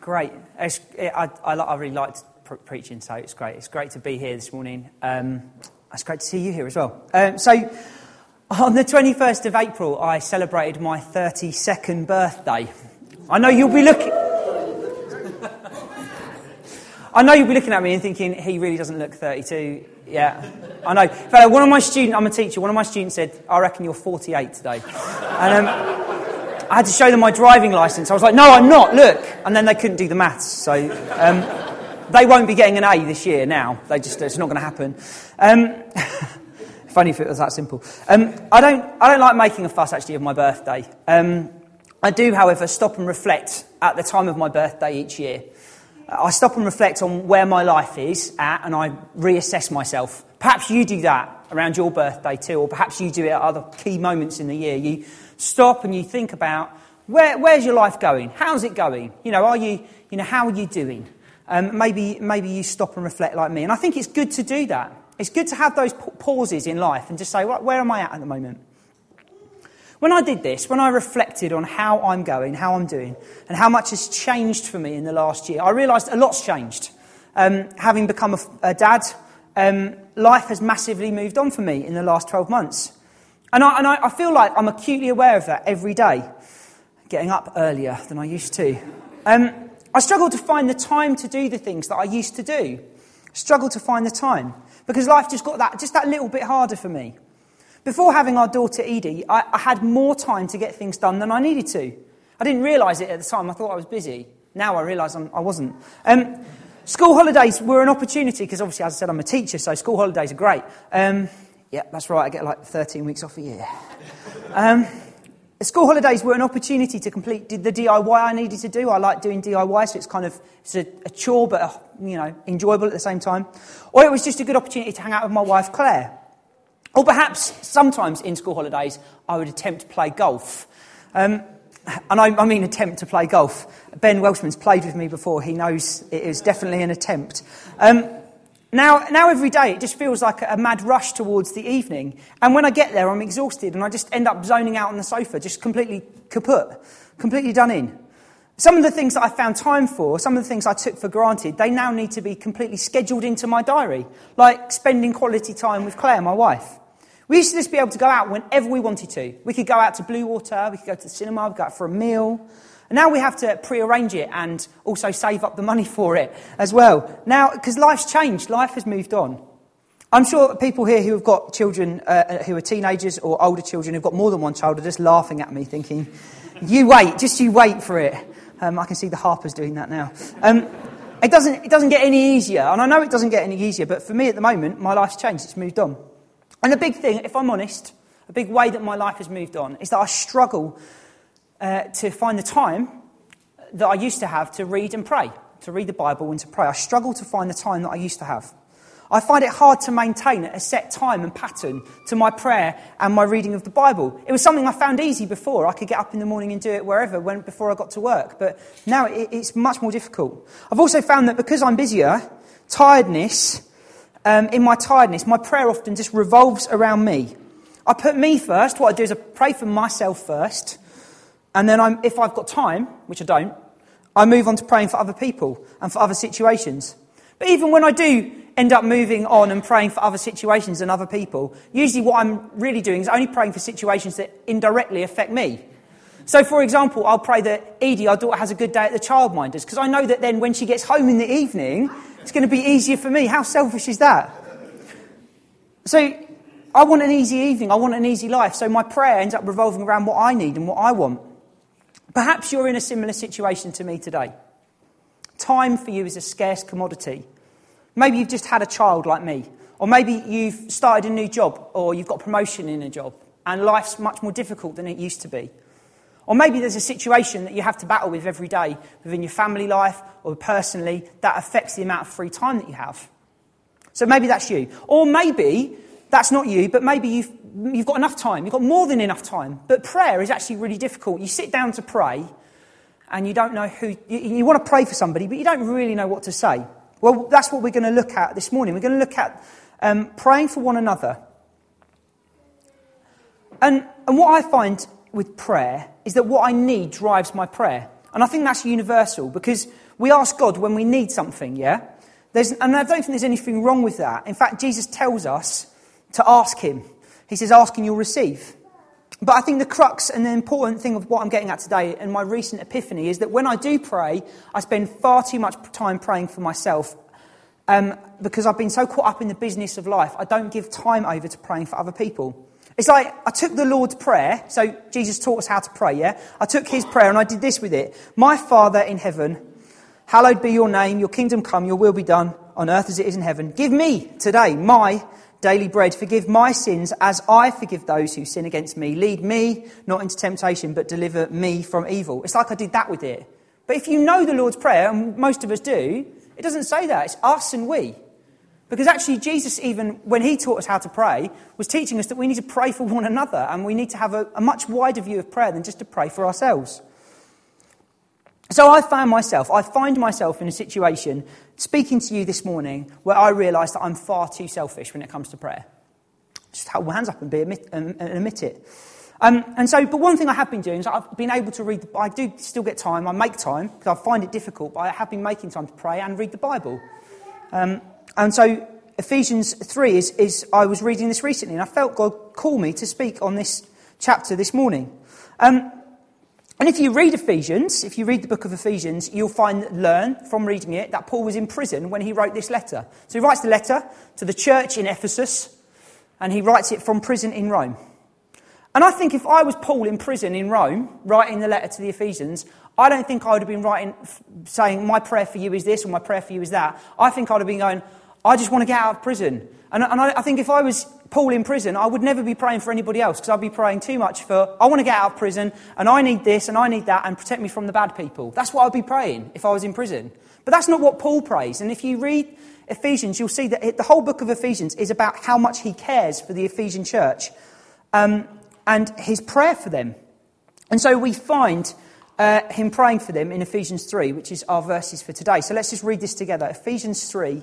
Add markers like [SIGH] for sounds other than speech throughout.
Great. It's, it, I, I, I, really liked pre- preaching, so it's great. It's great to be here this morning. Um, it's great to see you here as well. Um, so, on the 21st of April, I celebrated my 32nd birthday. I know you'll be looking. I know you'll be looking at me and thinking, he really doesn't look 32. Yeah, I know. In fact, one of my students, I'm a teacher, one of my students said, I reckon you're 48 today. And um, I had to show them my driving license. I was like, no, I'm not, look. And then they couldn't do the maths. So um, they won't be getting an A this year now. They just, it's not going to happen. Um, [LAUGHS] funny if it was that simple. Um, I, don't, I don't like making a fuss, actually, of my birthday. Um, I do, however, stop and reflect at the time of my birthday each year. I stop and reflect on where my life is at and I reassess myself. Perhaps you do that around your birthday too, or perhaps you do it at other key moments in the year. You stop and you think about where, where's your life going? How's it going? You know, are you, you know, how are you doing? Um, maybe, maybe you stop and reflect like me. And I think it's good to do that. It's good to have those pauses in life and just say, well, where am I at at the moment? When I did this, when I reflected on how I'm going, how I'm doing, and how much has changed for me in the last year, I realised a lot's changed. Um, having become a, a dad, um, life has massively moved on for me in the last 12 months. And, I, and I, I, feel like I'm acutely aware of that every day, getting up earlier than I used to. Um, I struggle to find the time to do the things that I used to do. Struggle to find the time because life just got that, just that little bit harder for me. Before having our daughter Edie, I, I had more time to get things done than I needed to. I didn't realise it at the time. I thought I was busy. Now I realise I wasn't. Um, school holidays were an opportunity because obviously, as I said, I'm a teacher, so school holidays are great. Um, yeah, that's right. I get like 13 weeks off a year. Um, school holidays were an opportunity to complete the DIY I needed to do. I like doing DIY, so it's kind of it's a, a chore, but a, you know enjoyable at the same time. Or it was just a good opportunity to hang out with my wife Claire. Or perhaps sometimes in school holidays I would attempt to play golf. Um, and I, I, mean attempt to play golf. Ben Welshman's played with me before. He knows it is definitely an attempt. Um, now, now every day it just feels like a mad rush towards the evening. And when I get there, I'm exhausted and I just end up zoning out on the sofa, just completely kaput, completely done in. Some of the things that I found time for, some of the things I took for granted, they now need to be completely scheduled into my diary, like spending quality time with Claire, my wife. We used to just be able to go out whenever we wanted to. We could go out to Bluewater, we could go to the cinema, we could go out for a meal. And now we have to prearrange it and also save up the money [LAUGHS] for it as well. Now, because life's changed, life has moved on. I'm sure people here who have got children uh, uh, who are teenagers or older children who've got more than one child are just laughing at me, thinking, you wait, just you wait for it. Um, I can see the Harpers doing that now. Um, it, doesn't, it doesn't get any easier, and I know it doesn't get any easier, but for me at the moment, my life's changed, it's moved on. And the big thing, if I'm honest, a big way that my life has moved on is that I struggle uh, to find the time that I used to have to read and pray, to read the Bible and to pray. I struggle to find the time that I used to have. I find it hard to maintain a set time and pattern to my prayer and my reading of the Bible. It was something I found easy before. I could get up in the morning and do it wherever when, before I got to work. But now it, it's much more difficult. I've also found that because I'm busier, tiredness, um, in my tiredness, my prayer often just revolves around me. I put me first. What I do is I pray for myself first. And then I'm, if I've got time, which I don't, I move on to praying for other people and for other situations. But even when I do end up moving on and praying for other situations and other people, usually what I'm really doing is only praying for situations that indirectly affect me. So, for example, I'll pray that Edie, our daughter, has a good day at the childminders, because I know that then when she gets home in the evening, it's going to be easier for me. How selfish is that? So, I want an easy evening. I want an easy life. So, my prayer ends up revolving around what I need and what I want. Perhaps you're in a similar situation to me today. Time for you is a scarce commodity. Maybe you've just had a child like me, or maybe you've started a new job, or you've got promotion in a job, and life's much more difficult than it used to be. Or maybe there's a situation that you have to battle with every day within your family life or personally that affects the amount of free time that you have. So maybe that's you. Or maybe that's not you, but maybe you've you've got enough time, you've got more than enough time. But prayer is actually really difficult. You sit down to pray and you don't know who, you, you want to pray for somebody, but you don't really know what to say. Well, that's what we're going to look at this morning. We're going to look at um, praying for one another. And, and what I find with prayer is that what I need drives my prayer. And I think that's universal because we ask God when we need something, yeah? There's, and I don't think there's anything wrong with that. In fact, Jesus tells us to ask Him. He says, Ask and you'll receive. But I think the crux and the important thing of what I'm getting at today and my recent epiphany is that when I do pray, I spend far too much time praying for myself um, because I've been so caught up in the business of life, I don't give time over to praying for other people. It's like I took the Lord's Prayer, so Jesus taught us how to pray, yeah? I took his prayer and I did this with it My Father in heaven, hallowed be your name, your kingdom come, your will be done on earth as it is in heaven. Give me today my daily bread. Forgive my sins as I forgive those who sin against me. Lead me not into temptation, but deliver me from evil. It's like I did that with it. But if you know the Lord's Prayer, and most of us do, it doesn't say that. It's us and we. Because actually, Jesus, even when he taught us how to pray, was teaching us that we need to pray for one another and we need to have a, a much wider view of prayer than just to pray for ourselves. So I found myself, I find myself in a situation speaking to you this morning where I realise that I'm far too selfish when it comes to prayer. Just hold my hands up and, be admit, and, admit it. Um, and so, but one thing I have been doing is I've been able to read, I do still get time, I make time, because I find it difficult, but I have been making time to pray and read the Bible. Um, and so Ephesians 3 is, is, I was reading this recently, and I felt God call me to speak on this chapter this morning. Um, and if you read Ephesians, if you read the book of Ephesians, you'll find, learn from reading it, that Paul was in prison when he wrote this letter. So he writes the letter to the church in Ephesus, and he writes it from prison in Rome. And I think if I was Paul in prison in Rome, writing the letter to the Ephesians, I don't think I would have been writing, saying, My prayer for you is this, or my prayer for you is that. I think I'd have been going, I just want to get out of prison. And, and I, I, think if I was Paul in prison, I would never be praying for anybody else because I'd be praying too much for, I want to get out of prison and I need this and I need that and protect me from the bad people. That's what I'd be praying if I was in prison. But that's not what Paul prays. And if you read Ephesians, you'll see that the whole book of Ephesians is about how much he cares for the Ephesian church um, and his prayer for them. And so we find uh, him praying for them in Ephesians 3, which is our verses for today. So let's just read this together. Ephesians 3,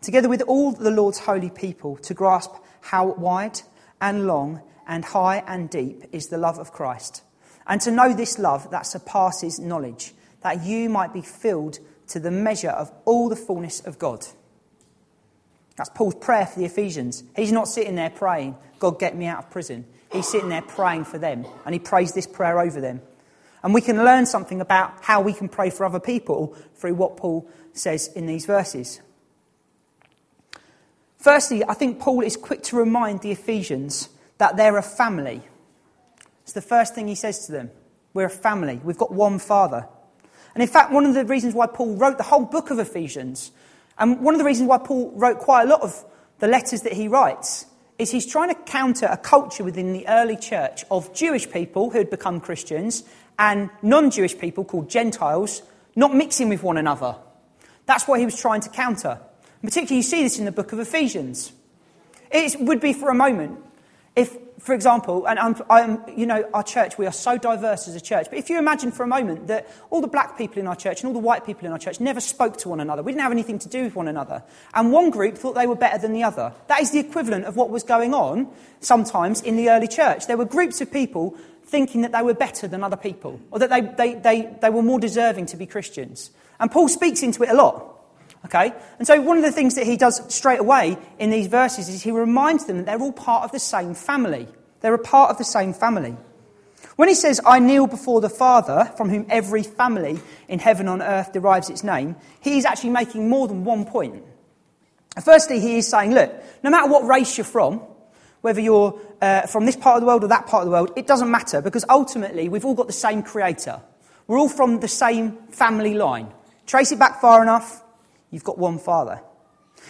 together with all the Lord's holy people, to grasp how wide and long and high and deep is the love of Christ, and to know this love that surpasses knowledge, that you might be filled to the measure of all the fullness of God. That's Paul's prayer for the Ephesians. He's not sitting there praying, God, get me out of prison. He's sitting there praying for them, and he prays this prayer over them. And we can learn something about how we can pray for other people through what Paul says in these verses. Firstly, I think Paul is quick to remind the Ephesians that they're a family. It's the first thing he says to them. We're a family. We've got one Father. And in fact, one of the reasons why Paul wrote the whole book of Ephesians, and one of the reasons why Paul wrote quite a lot of the letters that he writes, is he's trying to counter a culture within the early church of Jewish people who had become Christians and non Jewish people called Gentiles not mixing with one another. That's what he was trying to counter. Particularly, you see this in the book of Ephesians. It would be for a moment if, for example, and I'm, I'm, you know, our church, we are so diverse as a church, but if you imagine for a moment that all the black people in our church and all the white people in our church never spoke to one another, we didn't have anything to do with one another, and one group thought they were better than the other, that is the equivalent of what was going on sometimes in the early church. There were groups of people thinking that they were better than other people, or that they, they, they, they were more deserving to be Christians. And Paul speaks into it a lot. Okay? And so one of the things that he does straight away in these verses is he reminds them that they're all part of the same family. They're a part of the same family. When he says, I kneel before the Father, from whom every family in heaven on earth derives its name, he is actually making more than one point. Firstly, he is saying, look, no matter what race you're from, whether you're uh, from this part of the world or that part of the world, it doesn't matter because ultimately we've all got the same creator. We're all from the same family line. Trace it back far enough, You've got one Father.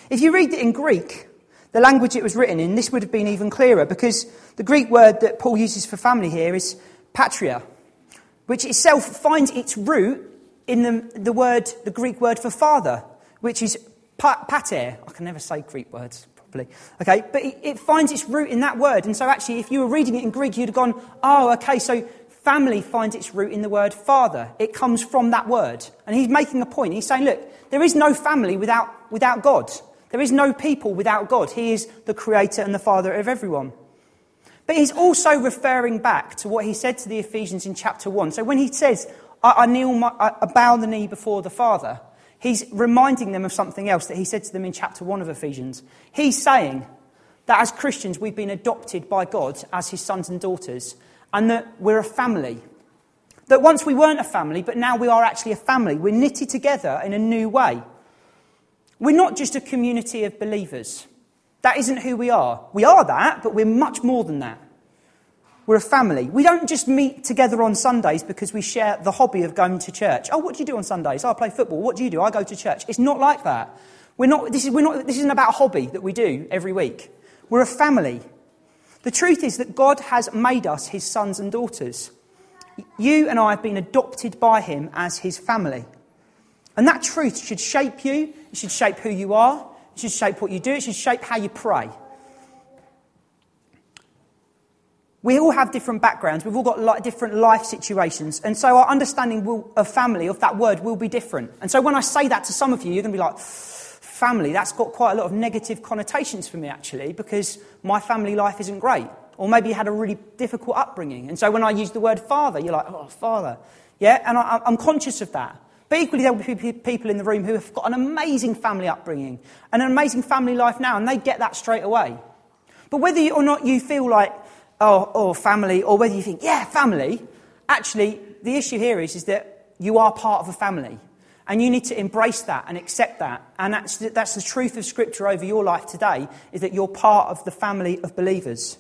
If you read it in Greek, the language it was written in, this would have been even clearer because the Greek word that Paul uses for family here is patria, which itself finds its root in the, the word, the Greek word for father, which is pater. I can never say Greek words properly. Okay, but it, it finds its root in that word. And so actually, if you were reading it in Greek, you'd have gone, oh, okay, so family finds its root in the word father. It comes from that word. And he's making a point. He's saying, look, there is no family without, without God. There is no people without God. He is the creator and the father of everyone. But he's also referring back to what he said to the Ephesians in chapter 1. So when he says, I, I kneel, my, I bow the knee before the Father, he's reminding them of something else that he said to them in chapter 1 of Ephesians. He's saying that as Christians, we've been adopted by God as his sons and daughters, and that we're a family. That once we weren't a family, but now we are actually a family. We're knitted together in a new way. We're not just a community of believers. That isn't who we are. We are that, but we're much more than that. We're a family. We don't just meet together on Sundays because we share the hobby of going to church. Oh, what do you do on Sundays? Oh, I play football. What do you do? I go to church. It's not like that. We're not, this, is, we're not, this isn't about a hobby that we do every week. We're a family. The truth is that God has made us his sons and daughters. You and I have been adopted by him as his family. And that truth should shape you, it should shape who you are, it should shape what you do, it should shape how you pray. We all have different backgrounds, we've all got different life situations, and so our understanding will, of family, of that word, will be different. And so when I say that to some of you, you're going to be like, family, that's got quite a lot of negative connotations for me, actually, because my family life isn't great. Or maybe you had a really difficult upbringing. And so when I use the word father, you're like, oh, father. Yeah, and I, I'm conscious of that. But equally, there will be people in the room who have got an amazing family upbringing and an amazing family life now, and they get that straight away. But whether or not you feel like, oh, oh, family, or whether you think, yeah, family, actually, the issue here is, is that you are part of a family. And you need to embrace that and accept that. And that's, that's the truth of Scripture over your life today, is that you're part of the family of believers.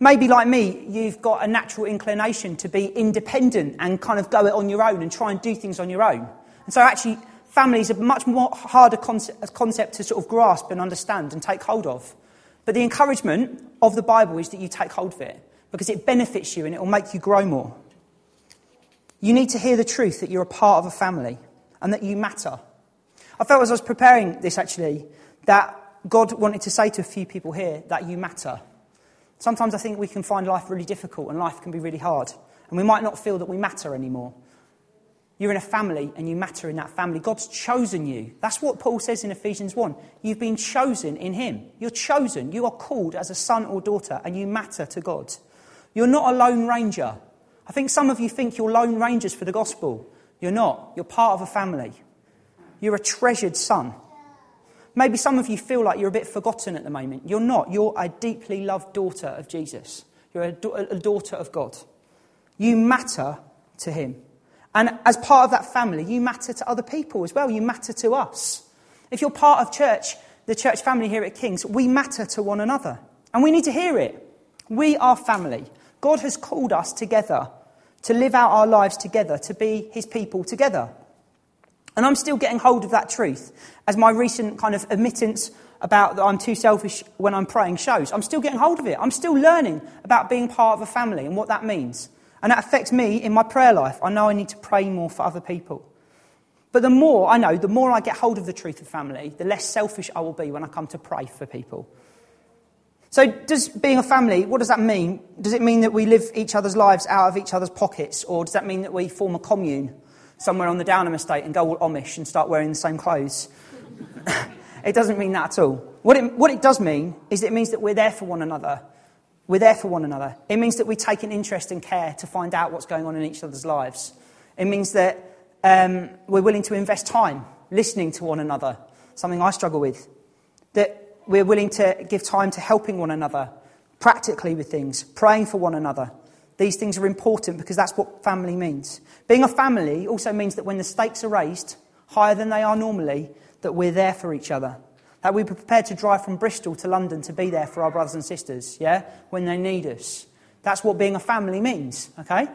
Maybe, like me, you've got a natural inclination to be independent and kind of go it on your own and try and do things on your own. And so, actually, family is a much more harder concept, concept to sort of grasp and understand and take hold of. But the encouragement of the Bible is that you take hold of it because it benefits you and it will make you grow more. You need to hear the truth that you're a part of a family and that you matter. I felt as I was preparing this actually that God wanted to say to a few people here that you matter. Sometimes I think we can find life really difficult and life can be really hard. And we might not feel that we matter anymore. You're in a family and you matter in that family. God's chosen you. That's what Paul says in Ephesians 1. You've been chosen in Him. You're chosen. You are called as a son or daughter and you matter to God. You're not a lone ranger. I think some of you think you're lone rangers for the gospel. You're not. You're part of a family. You're a treasured son. Maybe some of you feel like you're a bit forgotten at the moment. You're not. You're a deeply loved daughter of Jesus. You're a, da- a daughter of God. You matter to Him. And as part of that family, you matter to other people as well. You matter to us. If you're part of church, the church family here at King's, we matter to one another. And we need to hear it. We are family. God has called us together to live out our lives together, to be His people together. And I'm still getting hold of that truth as my recent kind of admittance about that I'm too selfish when I'm praying shows. I'm still getting hold of it. I'm still learning about being part of a family and what that means. And that affects me in my prayer life. I know I need to pray more for other people. But the more I know, the more I get hold of the truth of family, the less selfish I will be when I come to pray for people. So, does being a family, what does that mean? Does it mean that we live each other's lives out of each other's pockets? Or does that mean that we form a commune? somewhere on the Downham estate and go all Amish and start wearing the same clothes. [LAUGHS] it doesn't mean that at all. What it, what it does mean is it means that we're there for one another. We're there for one another. It means that we take an interest and care to find out what's going on in each other's lives. It means that um, we're willing to invest time listening to one another, something I struggle with. That we're willing to give time to helping one another, practically with things, praying for one another. These things are important because that's what family means. Being a family also means that when the stakes are raised higher than they are normally, that we're there for each other. That we're prepared to drive from Bristol to London to be there for our brothers and sisters, yeah, when they need us. That's what being a family means, okay?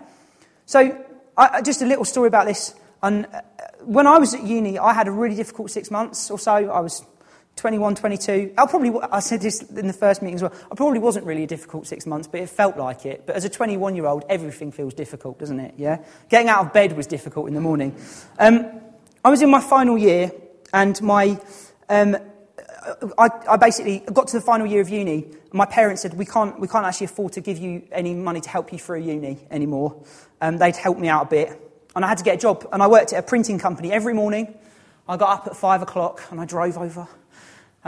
So, I, just a little story about this. And uh, when I was at uni, I had a really difficult six months or so. I was 21, 22. I probably, I said this in the first meeting as well. I probably wasn't really a difficult six months, but it felt like it. But as a 21 year old, everything feels difficult, doesn't it? Yeah? Getting out of bed was difficult in the morning. Um, I was in my final year, and my, um, I, I, basically got to the final year of uni. and My parents said, we can't, we can't actually afford to give you any money to help you through uni anymore. Um, they'd help me out a bit. And I had to get a job. And I worked at a printing company every morning. I got up at five o'clock and I drove over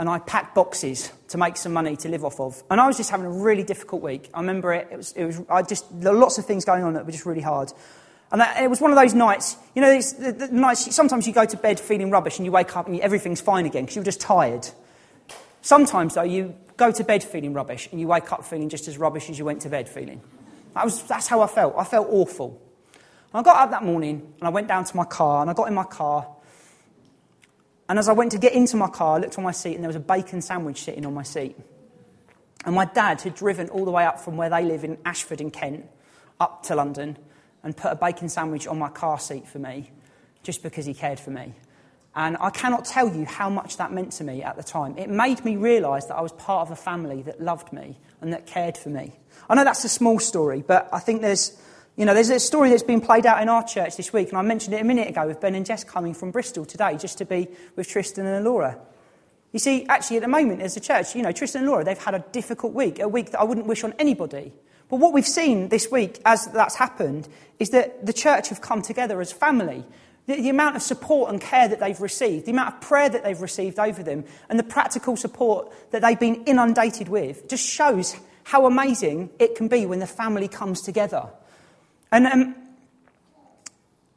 and I packed boxes to make some money to live off of. And I was just having a really difficult week. I remember it. It was, it was I just, lots of things going on that were just really hard. And it was one of those nights, you know, the, the nights, sometimes you go to bed feeling rubbish and you wake up and you, everything's fine again because you're just tired. Sometimes, though, you go to bed feeling rubbish and you wake up feeling just as rubbish as you went to bed feeling. That was, that's how I felt. I felt awful. And I got up that morning and I went down to my car and I got in my car and as I went to get into my car, I looked on my seat and there was a bacon sandwich sitting on my seat. And my dad had driven all the way up from where they live in Ashford in Kent up to London and put a bacon sandwich on my car seat for me just because he cared for me. And I cannot tell you how much that meant to me at the time. It made me realise that I was part of a family that loved me and that cared for me. I know that's a small story, but I think there's, you know, there's a story that's been played out in our church this week, and I mentioned it a minute ago with Ben and Jess coming from Bristol today just to be with Tristan and Laura. You see, actually, at the moment, as a church, you know, Tristan and Laura, they've had a difficult week, a week that I wouldn't wish on anybody. But what we've seen this week as that's happened is that the church have come together as family. The, the, amount of support and care that they've received, the amount of prayer that they've received over them, and the practical support that they've been inundated with just shows how amazing it can be when the family comes together. And um,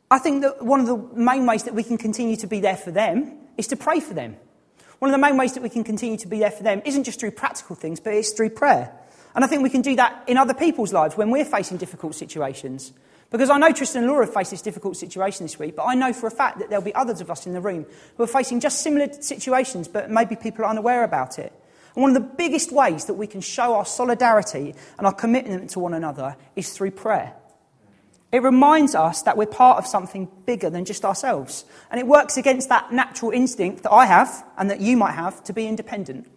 I think that one of the main ways that we can continue to be there for them is to pray for them. One of the main ways that we can continue to be there for them isn't just through practical things, but it's through prayer. And I think we can do that in other people's lives when we're facing difficult situations. Because I know Tristan and Laura faced this difficult situation this week, but I know for a fact that there'll be others of us in the room who are facing just similar situations, but maybe people are unaware about it. And one of the biggest ways that we can show our solidarity and our commitment to one another is through prayer. It reminds us that we're part of something bigger than just ourselves. And it works against that natural instinct that I have and that you might have to be independent.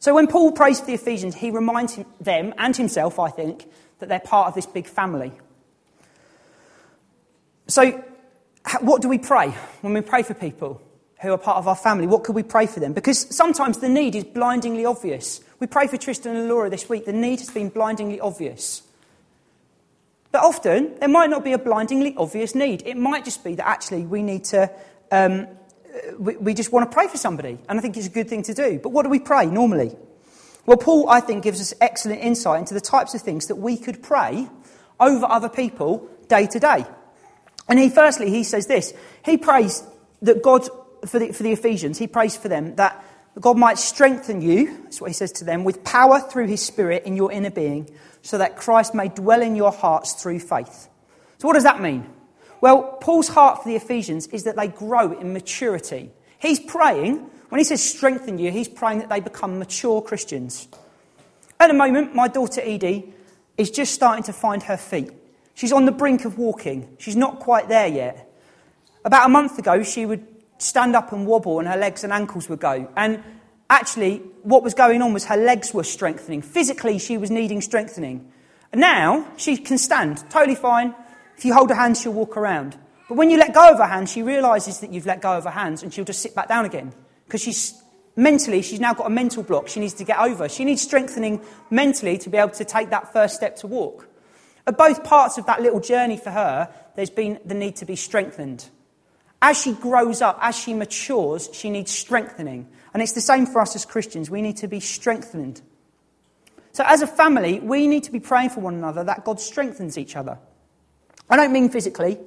So when Paul prays for the Ephesians, he reminds them and himself, I think, that they're part of this big family. So, what do we pray when we pray for people who are part of our family? What could we pray for them? Because sometimes the need is blindingly obvious. We pray for Tristan and Laura this week. The need has been blindingly obvious. But often, there might not be a blindingly obvious need. It might just be that actually we need to, um, we, we just want to pray for somebody. And I think it's a good thing to do. But what do we pray normally? Well, Paul, I think, gives us excellent insight into the types of things that we could pray over other people day to day. And he, firstly, he says this. He prays that God, for the, for the Ephesians, he prays for them that God might strengthen you, that's what he says to them, with power through his Spirit in your inner being, so that Christ may dwell in your hearts through faith. So, what does that mean? Well, Paul's heart for the Ephesians is that they grow in maturity. He's praying, when he says strengthen you, he's praying that they become mature Christians. At the moment, my daughter Edie is just starting to find her feet. She's on the brink of walking. She's not quite there yet. About a month ago, she would stand up and wobble, and her legs and ankles would go. And actually, what was going on was her legs were strengthening. Physically, she was needing strengthening. And now, she can stand totally fine. If you hold her hand, she'll walk around. But when you let go of her hand, she realizes that you've let go of her hands and she'll just sit back down again. Because she's mentally, she's now got a mental block she needs to get over. She needs strengthening mentally to be able to take that first step to walk. At both parts of that little journey for her, there's been the need to be strengthened. As she grows up, as she matures, she needs strengthening. And it's the same for us as Christians. We need to be strengthened. So, as a family, we need to be praying for one another that God strengthens each other. I don't mean physically.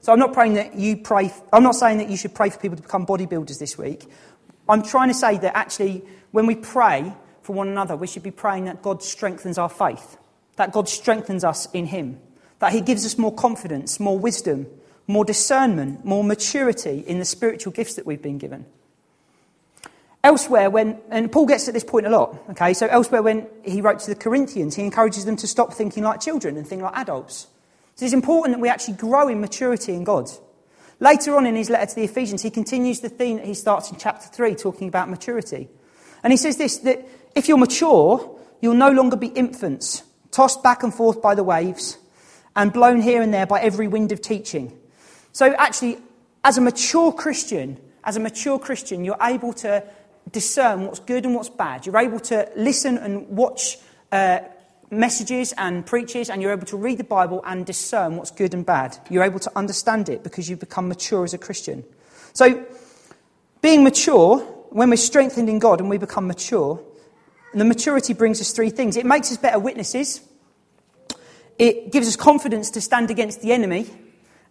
So, I'm not praying that you pray, I'm not saying that you should pray for people to become bodybuilders this week. I'm trying to say that actually, when we pray for one another, we should be praying that God strengthens our faith, that God strengthens us in Him, that He gives us more confidence, more wisdom, more discernment, more maturity in the spiritual gifts that we've been given. Elsewhere, when, and Paul gets at this point a lot, okay, so elsewhere when he wrote to the Corinthians, he encourages them to stop thinking like children and think like adults. So it's important that we actually grow in maturity in God. Later on in his letter to the Ephesians, he continues the theme that he starts in chapter 3, talking about maturity. And he says this that if you're mature, you'll no longer be infants, tossed back and forth by the waves, and blown here and there by every wind of teaching. So, actually, as a mature Christian, as a mature Christian, you're able to discern what's good and what's bad. You're able to listen and watch uh, messages and preachers, and you're able to read the Bible and discern what's good and bad. You're able to understand it because you've become mature as a Christian. So, being mature, when we're strengthened in God and we become mature, the maturity brings us three things it makes us better witnesses, it gives us confidence to stand against the enemy,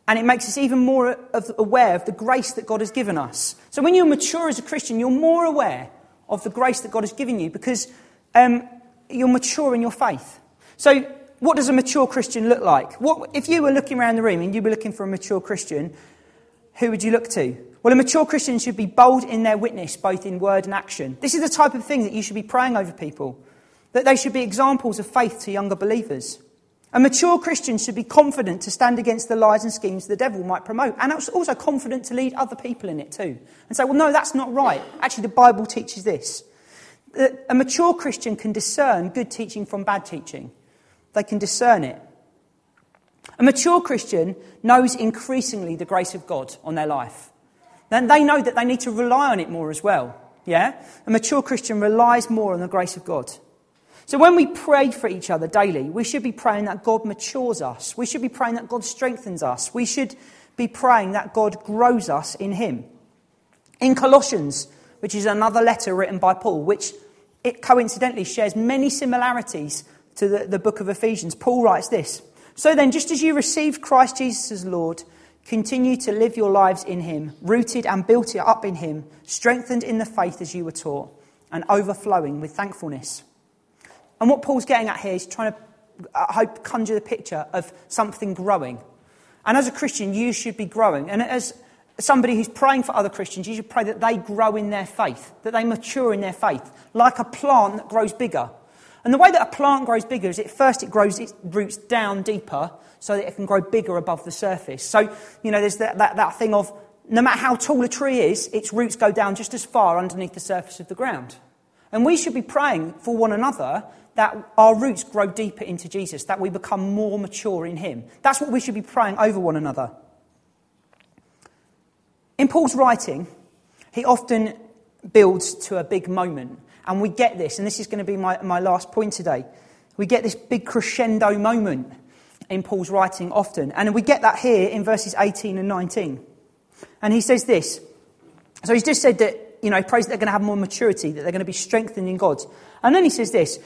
and it makes us even more aware of the grace that God has given us. So, when you're mature as a Christian, you're more aware of the grace that God has given you because um, you're mature in your faith. So, what does a mature Christian look like? What, if you were looking around the room and you were looking for a mature Christian, who would you look to? Well, a mature Christian should be bold in their witness, both in word and action. This is the type of thing that you should be praying over people, that they should be examples of faith to younger believers. A mature Christian should be confident to stand against the lies and schemes the devil might promote, and also confident to lead other people in it too. And say, well, no, that's not right. Actually, the Bible teaches this. A mature Christian can discern good teaching from bad teaching, they can discern it. A mature Christian knows increasingly the grace of God on their life. Then they know that they need to rely on it more as well. Yeah? A mature Christian relies more on the grace of God. So when we pray for each other daily, we should be praying that God matures us. We should be praying that God strengthens us. We should be praying that God grows us in Him. In Colossians, which is another letter written by Paul, which it coincidentally shares many similarities to the, the book of Ephesians, Paul writes this So then, just as you received Christ Jesus as Lord, continue to live your lives in Him, rooted and built up in Him, strengthened in the faith as you were taught, and overflowing with thankfulness. And what Paul's getting at here is trying to, I hope, conjure the picture of something growing. And as a Christian, you should be growing. And as somebody who's praying for other Christians, you should pray that they grow in their faith, that they mature in their faith, like a plant that grows bigger. And the way that a plant grows bigger is at first it grows its roots down deeper so that it can grow bigger above the surface. So, you know, there's that, that, that thing of no matter how tall a tree is, its roots go down just as far underneath the surface of the ground. And we should be praying for one another that our roots grow deeper into Jesus, that we become more mature in Him. That's what we should be praying over one another. In Paul's writing, he often builds to a big moment. And we get this, and this is going to be my, my last point today. We get this big crescendo moment in Paul's writing often. And we get that here in verses 18 and 19. And he says this. So he's just said that, you know, he prays that they're going to have more maturity, that they're going to be strengthened in God. And then he says this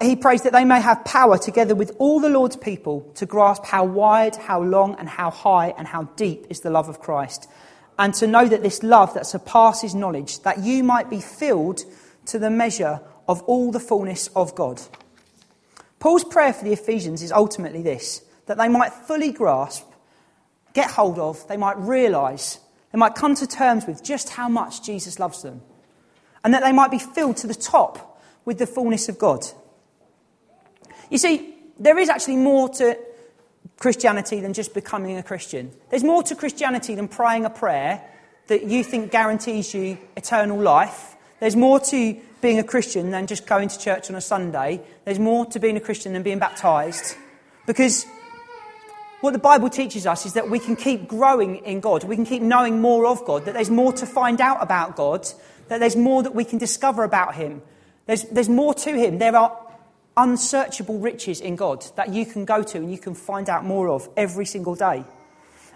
he prays that they may have power together with all the Lord's people to grasp how wide, how long, and how high and how deep is the love of Christ. And to know that this love that surpasses knowledge, that you might be filled to the measure of all the fullness of God. Paul's prayer for the Ephesians is ultimately this that they might fully grasp, get hold of, they might realize, they might come to terms with just how much Jesus loves them, and that they might be filled to the top with the fullness of God. You see, there is actually more to Christianity than just becoming a Christian. There's more to Christianity than praying a prayer that you think guarantees you eternal life. There's more to being a Christian than just going to church on a Sunday. There's more to being a Christian than being baptized. Because what the Bible teaches us is that we can keep growing in God. We can keep knowing more of God. That there's more to find out about God. That there's more that we can discover about Him. There's, there's more to him. There are unsearchable riches in God that you can go to and you can find out more of every single day.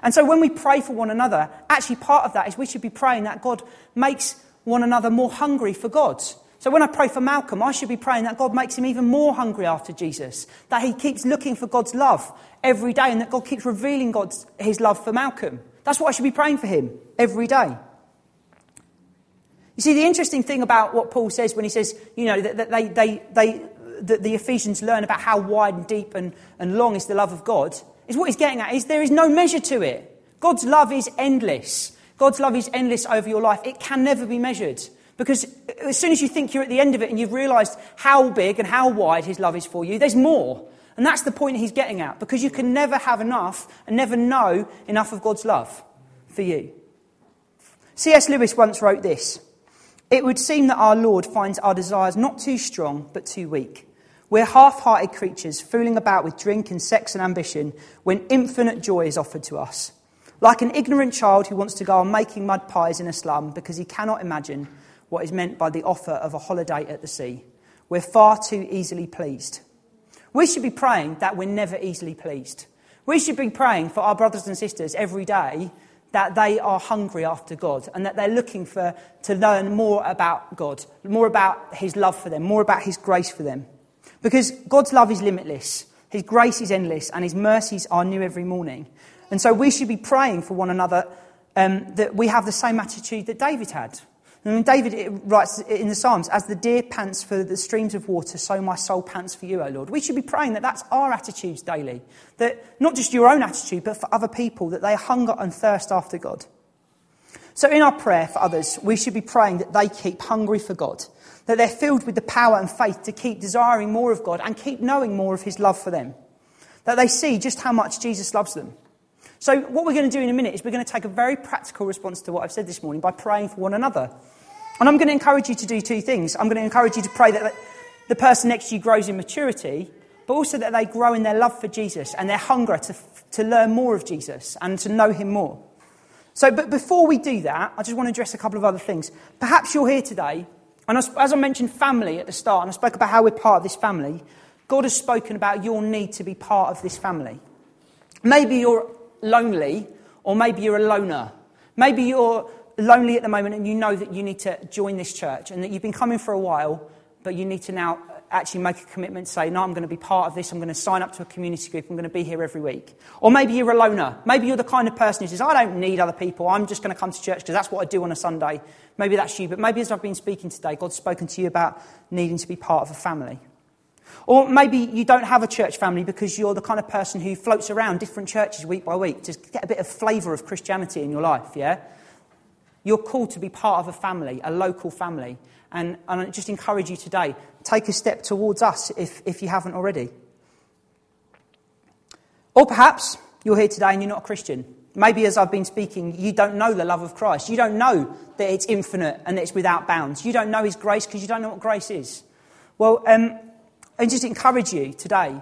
And so when we pray for one another, actually part of that is we should be praying that God makes one another more hungry for God. So when I pray for Malcolm, I should be praying that God makes him even more hungry after Jesus, that he keeps looking for God's love every day and that God keeps revealing God's, his love for Malcolm. That's what I should be praying for him every day. You see, the interesting thing about what Paul says when he says, you know, that, they, they, they, that the Ephesians learn about how wide and deep and, and long is the love of God, is what he's getting at is there is no measure to it. God's love is endless. God's love is endless over your life. It can never be measured. Because as soon as you think you're at the end of it and you've realized how big and how wide his love is for you, there's more. And that's the point he's getting at. Because you can never have enough and never know enough of God's love. for you. C.S. Lewis once wrote this It would seem that our Lord finds our desires not too strong, but too weak. We're half hearted creatures fooling about with drink and sex and ambition when infinite joy is offered to us. Like an ignorant child who wants to go on making mud pies in a slum because he cannot imagine what is meant by the offer of a holiday at the sea. We're far too easily pleased. We should be praying that we're never easily pleased. We should be praying for our brothers and sisters every day that they are hungry after God and that they're looking for, to learn more about God, more about His love for them, more about His grace for them. Because God's love is limitless, His grace is endless, and His mercies are new every morning. And so we should be praying for one another um, that we have the same attitude that David had. And David writes in the Psalms, As the deer pants for the streams of water, so my soul pants for you, O Lord. We should be praying that that's our attitudes daily. That not just your own attitude, but for other people, that they hunger and thirst after God. So in our prayer for others, we should be praying that they keep hungry for God, that they're filled with the power and faith to keep desiring more of God and keep knowing more of His love for them. That they see just how much Jesus loves them. So, what we're going to do in a minute is we're going to take a very practical response to what I've said this morning by praying for one another. And I'm going to encourage you to do two things. I'm going to encourage you to pray that the person next to you grows in maturity, but also that they grow in their love for Jesus and their hunger to, to learn more of Jesus and to know Him more. So, but before we do that, I just want to address a couple of other things. Perhaps you're here today and as I mentioned family at the start, and I spoke about how we're part of this family, God has spoken about your need to be part of this family. Maybe you're lonely, or maybe you're a loner. Maybe you're lonely at the moment and you know that you need to join this church and that you've been coming for a while, but you need to now actually make a commitment, say, no, I'm going to be part of this, I'm going to sign up to a community group, I'm going to be here every week. Or maybe you're a loner. Maybe you're the kind of person who says, I don't need other people, I'm just going to come to church because that's what I do on a Sunday. Maybe that's you, but maybe as I've been speaking today, God's spoken to you about needing to be part of a family. Or maybe you don't have a church family because you're the kind of person who floats around different churches week by week to get a bit of flavour of Christianity in your life, yeah? You're called to be part of a family, a local family. And, and I just encourage you today take a step towards us if, if you haven't already. Or perhaps you're here today and you're not a Christian. Maybe as I've been speaking, you don't know the love of Christ. You don't know that it's infinite and that it's without bounds. You don't know His grace because you don't know what grace is. Well, um, I just encourage you today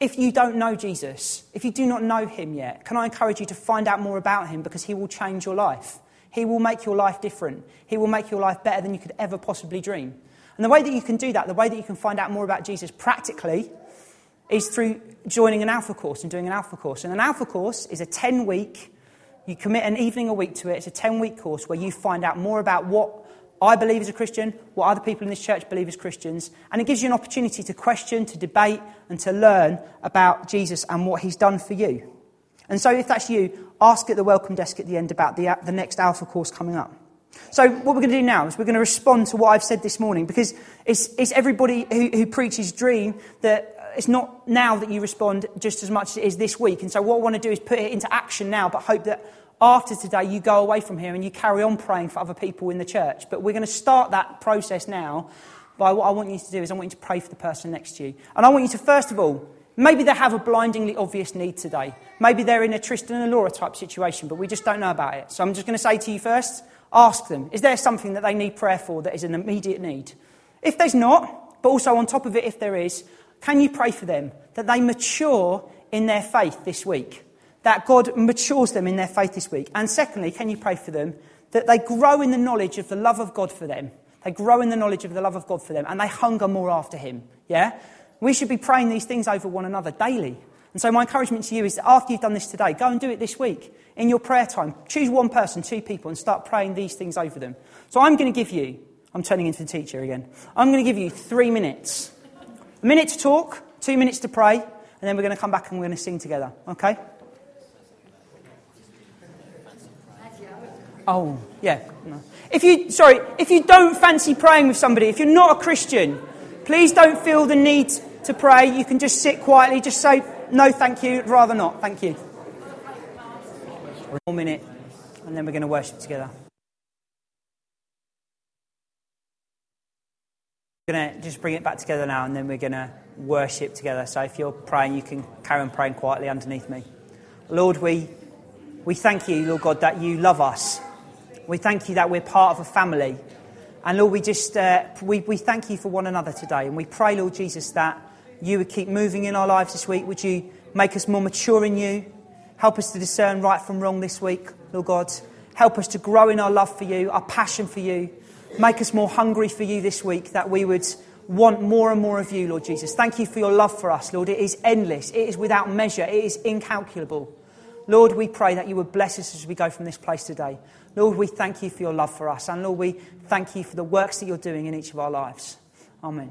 if you don't know Jesus, if you do not know Him yet, can I encourage you to find out more about Him because He will change your life? He will make your life different. He will make your life better than you could ever possibly dream. And the way that you can do that, the way that you can find out more about Jesus practically, is through joining an alpha course and doing an alpha course. And an alpha course is a 10 week, you commit an evening a week to it. It's a 10 week course where you find out more about what I believe as a Christian, what other people in this church believe as Christians, and it gives you an opportunity to question, to debate, and to learn about Jesus and what he's done for you. And so, if that's you, ask at the welcome desk at the end about the, the next Alpha course coming up. So, what we're going to do now is we're going to respond to what I've said this morning because it's, it's everybody who, who preaches dream that it's not now that you respond just as much as it is this week. And so, what I want to do is put it into action now, but hope that after today you go away from here and you carry on praying for other people in the church. But we're going to start that process now by what I want you to do is I want you to pray for the person next to you. And I want you to, first of all, Maybe they have a blindingly obvious need today. Maybe they're in a Tristan and Laura type situation, but we just don't know about it. So I'm just going to say to you first ask them, is there something that they need prayer for that is an immediate need? If there's not, but also on top of it, if there is, can you pray for them that they mature in their faith this week? That God matures them in their faith this week. And secondly, can you pray for them that they grow in the knowledge of the love of God for them? They grow in the knowledge of the love of God for them and they hunger more after Him. Yeah? We should be praying these things over one another daily. And so, my encouragement to you is that after you've done this today, go and do it this week in your prayer time. Choose one person, two people, and start praying these things over them. So, I'm going to give you, I'm turning into the teacher again, I'm going to give you three minutes. A minute to talk, two minutes to pray, and then we're going to come back and we're going to sing together. Okay? Oh, yeah. If you, sorry, if you don't fancy praying with somebody, if you're not a Christian, please don't feel the need to pray. You can just sit quietly, just say, no, thank you, rather not, thank you. One minute, and then we're going to worship together. We're going to just bring it back together now, and then we're going to worship together. So if you're praying, you can carry on praying quietly underneath me. Lord, we We thank you, Lord God, that you love us. We thank you that we're part of a family. And Lord, we just uh, we, we thank you for one another today. And we pray, Lord Jesus, that you would keep moving in our lives this week. Would you make us more mature in you? Help us to discern right from wrong this week, Lord God. Help us to grow in our love for you, our passion for you. Make us more hungry for you this week, that we would want more and more of you, Lord Jesus. Thank you for your love for us, Lord. It is endless, it is without measure, it is incalculable. Lord, we pray that you would bless us as we go from this place today. Lord, we thank you for your love for us. And Lord, we thank you for the works that you're doing in each of our lives. Amen.